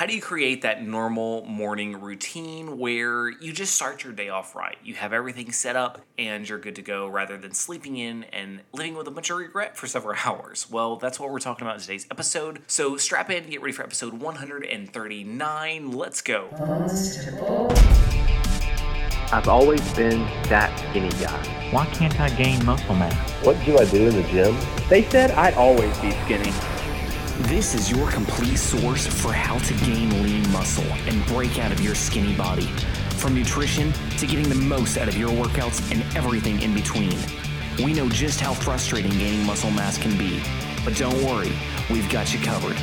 How do you create that normal morning routine where you just start your day off right? You have everything set up and you're good to go rather than sleeping in and living with a bunch of regret for several hours. Well, that's what we're talking about in today's episode. So strap in, get ready for episode 139. Let's go. I've always been that skinny guy. Why can't I gain muscle mass? What do I do in the gym? They said I'd always be skinny. This is your complete source for how to gain lean muscle and break out of your skinny body. From nutrition to getting the most out of your workouts and everything in between. We know just how frustrating gaining muscle mass can be, but don't worry, we've got you covered.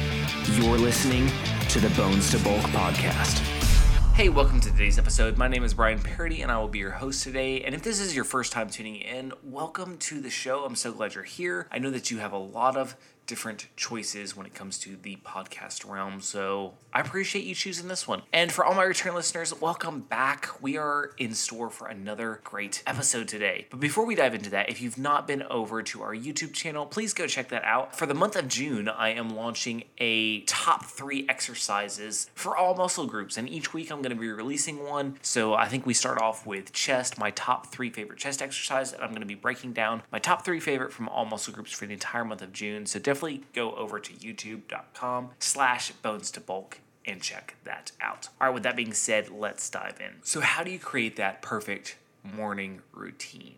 You're listening to the Bones to Bulk podcast. Hey, welcome to today's episode. My name is Brian Parody, and I will be your host today. And if this is your first time tuning in, welcome to the show. I'm so glad you're here. I know that you have a lot of different choices when it comes to the podcast realm. So I appreciate you choosing this one. And for all my return listeners, welcome back. We are in store for another great episode today. But before we dive into that, if you've not been over to our YouTube channel, please go check that out. For the month of June, I am launching a top three exercises for all muscle groups. And each week I'm going to be releasing one. So I think we start off with chest, my top three favorite chest exercise. And I'm going to be breaking down my top three favorite from all muscle groups for the entire month of June. So definitely definitely go over to youtube.com slash bones to bulk and check that out. All right, with that being said, let's dive in. So, how do you create that perfect morning routine?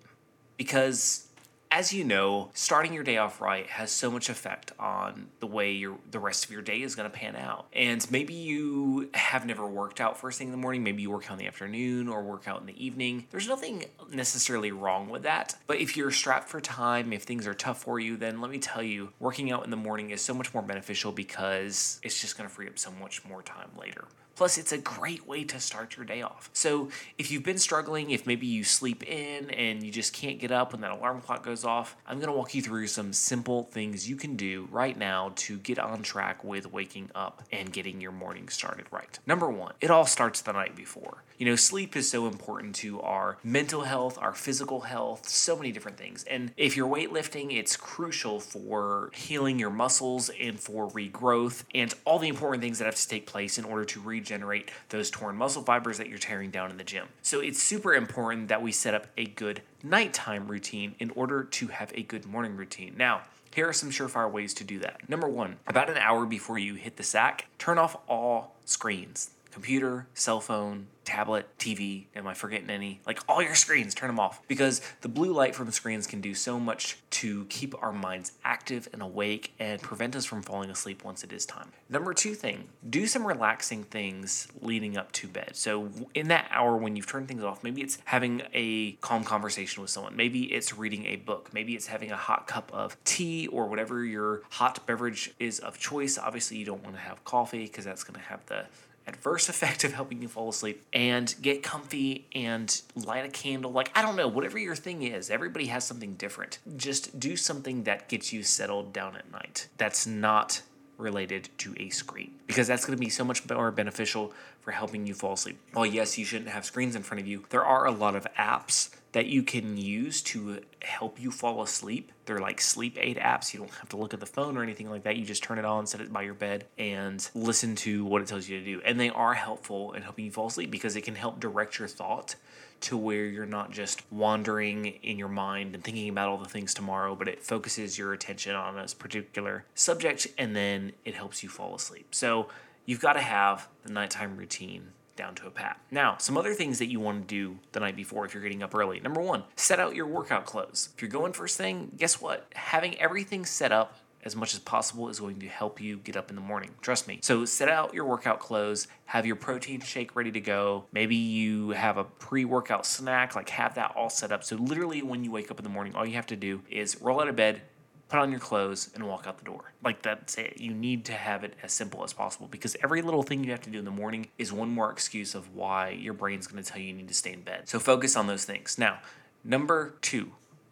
Because as you know, starting your day off right has so much effect on the way your the rest of your day is going to pan out. And maybe you have never worked out first thing in the morning, maybe you work out in the afternoon or work out in the evening. There's nothing necessarily wrong with that. But if you're strapped for time, if things are tough for you, then let me tell you, working out in the morning is so much more beneficial because it's just going to free up so much more time later. Plus, it's a great way to start your day off. So, if you've been struggling, if maybe you sleep in and you just can't get up when that alarm clock goes off, I'm going to walk you through some simple things you can do right now to get on track with waking up and getting your morning started right. Number one, it all starts the night before. You know, sleep is so important to our mental health, our physical health, so many different things. And if you're weightlifting, it's crucial for healing your muscles and for regrowth and all the important things that have to take place in order to regenerate regenerate those torn muscle fibers that you're tearing down in the gym. So it's super important that we set up a good nighttime routine in order to have a good morning routine. Now, here are some surefire ways to do that. Number one, about an hour before you hit the sack, turn off all screens computer, cell phone, tablet, TV. Am I forgetting any? Like all your screens, turn them off because the blue light from screens can do so much to keep our minds active and awake and prevent us from falling asleep once it is time. Number two thing, do some relaxing things leading up to bed. So, in that hour when you've turned things off, maybe it's having a calm conversation with someone, maybe it's reading a book, maybe it's having a hot cup of tea or whatever your hot beverage is of choice. Obviously, you don't want to have coffee because that's going to have the adverse effect of helping you fall asleep and get comfy and light a candle. Like, I don't know, whatever your thing is, everybody has something different. Just do something that gets you settled down at night. That's not related to a screen because that's going to be so much more beneficial for helping you fall asleep. Well, yes, you shouldn't have screens in front of you. There are a lot of apps that you can use to help you fall asleep. They're like sleep aid apps. You don't have to look at the phone or anything like that. You just turn it on, set it by your bed, and listen to what it tells you to do. And they are helpful in helping you fall asleep because it can help direct your thought to where you're not just wandering in your mind and thinking about all the things tomorrow, but it focuses your attention on a particular subject and then it helps you fall asleep. So you've got to have the nighttime routine down to a pat. Now, some other things that you want to do the night before if you're getting up early. Number one, set out your workout clothes. If you're going first thing, guess what? Having everything set up as much as possible is going to help you get up in the morning. Trust me. So set out your workout clothes, have your protein shake ready to go. Maybe you have a pre workout snack, like have that all set up. So literally, when you wake up in the morning, all you have to do is roll out of bed, put on your clothes, and walk out the door. Like that's it. You need to have it as simple as possible because every little thing you have to do in the morning is one more excuse of why your brain's going to tell you you need to stay in bed. So focus on those things. Now, number two,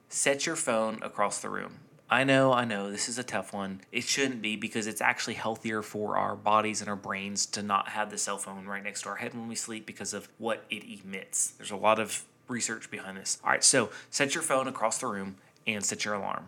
set your phone across the room. I know, I know, this is a tough one. It shouldn't be because it's actually healthier for our bodies and our brains to not have the cell phone right next to our head when we sleep because of what it emits. There's a lot of research behind this. All right, so set your phone across the room and set your alarm.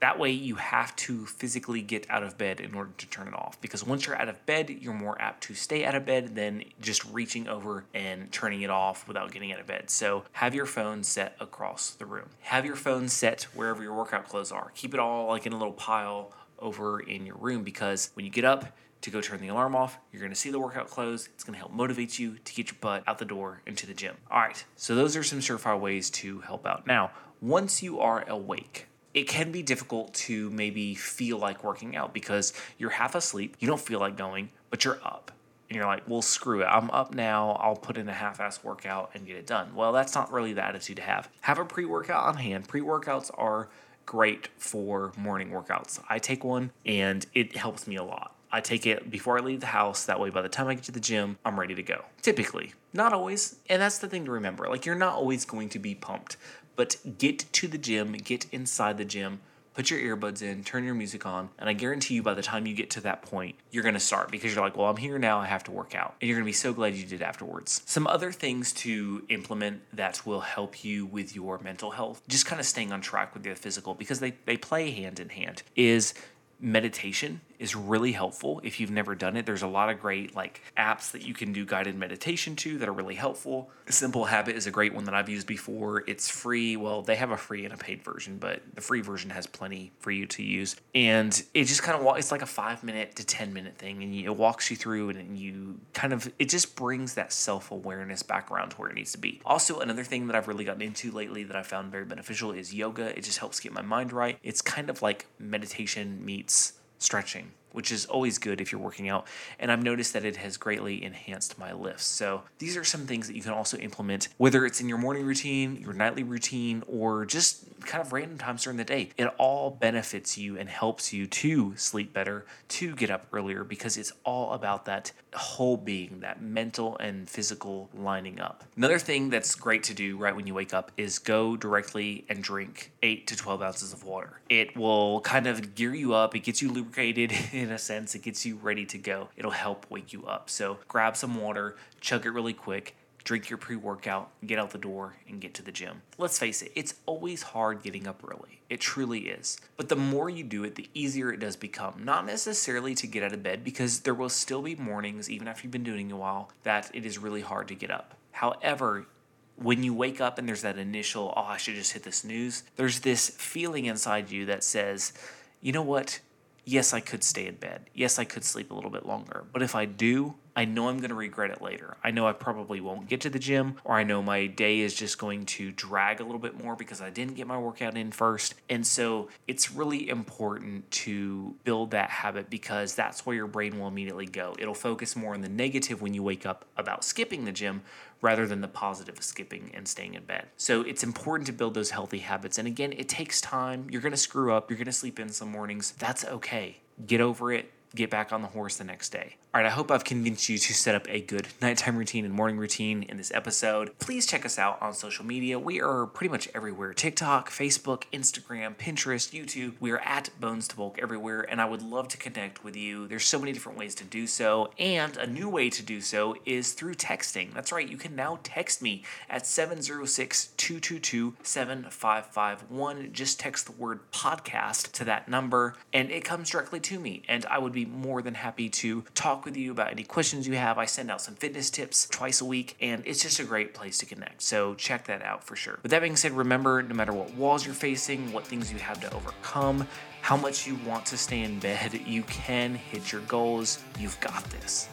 That way, you have to physically get out of bed in order to turn it off because once you're out of bed, you're more apt to stay out of bed than just reaching over and turning it off without getting out of bed. So, have your phone set across the room. Have your phone set wherever your workout clothes are. Keep it all like in a little pile over in your room because when you get up, to go turn the alarm off. You're going to see the workout clothes. It's going to help motivate you to get your butt out the door into the gym. All right, so those are some surefire ways to help out. Now, once you are awake, it can be difficult to maybe feel like working out because you're half asleep, you don't feel like going, but you're up. And you're like, well, screw it. I'm up now. I'll put in a half ass workout and get it done. Well, that's not really the attitude to have. Have a pre workout on hand. Pre workouts are great for morning workouts. I take one and it helps me a lot. I take it before I leave the house. That way, by the time I get to the gym, I'm ready to go. Typically, not always. And that's the thing to remember. Like, you're not always going to be pumped, but get to the gym, get inside the gym, put your earbuds in, turn your music on, and I guarantee you by the time you get to that point, you're gonna start because you're like, well, I'm here now, I have to work out. And you're gonna be so glad you did afterwards. Some other things to implement that will help you with your mental health, just kind of staying on track with your physical because they, they play hand in hand, is meditation is really helpful if you've never done it. There's a lot of great like apps that you can do guided meditation to that are really helpful. The Simple Habit is a great one that I've used before. It's free. Well, they have a free and a paid version, but the free version has plenty for you to use. And it just kind of it's like a 5 minute to 10 minute thing and it walks you through and you kind of it just brings that self-awareness back around to where it needs to be. Also, another thing that I've really gotten into lately that I found very beneficial is yoga. It just helps get my mind right. It's kind of like meditation meets stretching, which is always good if you're working out. And I've noticed that it has greatly enhanced my lifts. So these are some things that you can also implement, whether it's in your morning routine, your nightly routine, or just kind of random times during the day. It all benefits you and helps you to sleep better, to get up earlier, because it's all about that whole being, that mental and physical lining up. Another thing that's great to do right when you wake up is go directly and drink 8 to 12 ounces of water. It will kind of gear you up, it gets you lubricated in a sense, it gets you ready to go. It'll help wake you up. So grab some water, chug it really quick drink your pre workout, get out the door, and get to the gym. Let's face it, it's always hard getting up early. It truly is. But the more you do it, the easier it does become. Not necessarily to get out of bed, because there will still be mornings, even after you've been doing it a while, that it is really hard to get up. However, when you wake up and there's that initial, oh, I should just hit the snooze, there's this feeling inside you that says, you know what? Yes, I could stay in bed. Yes, I could sleep a little bit longer. But if I do, I know I'm going to regret it later. I know I probably won't get to the gym, or I know my day is just going to drag a little bit more because I didn't get my workout in first. And so it's really important to build that habit because that's where your brain will immediately go. It'll focus more on the negative when you wake up about skipping the gym rather than the positive of skipping and staying in bed. So it's important to build those healthy habits. And again, it takes time. You're going to screw up, you're going to sleep in some mornings. That's okay. Get over it get back on the horse the next day. All right, I hope I've convinced you to set up a good nighttime routine and morning routine in this episode. Please check us out on social media. We are pretty much everywhere TikTok, Facebook, Instagram, Pinterest, YouTube. We are at Bones to Bulk everywhere, and I would love to connect with you. There's so many different ways to do so, and a new way to do so is through texting. That's right, you can now text me at 706 222 7551. Just text the word podcast to that number, and it comes directly to me, and I would be more than happy to talk talk with you about any questions you have. I send out some fitness tips twice a week, and it's just a great place to connect. So check that out for sure. With that being said, remember no matter what walls you're facing, what things you have to overcome, how much you want to stay in bed, you can hit your goals. You've got this.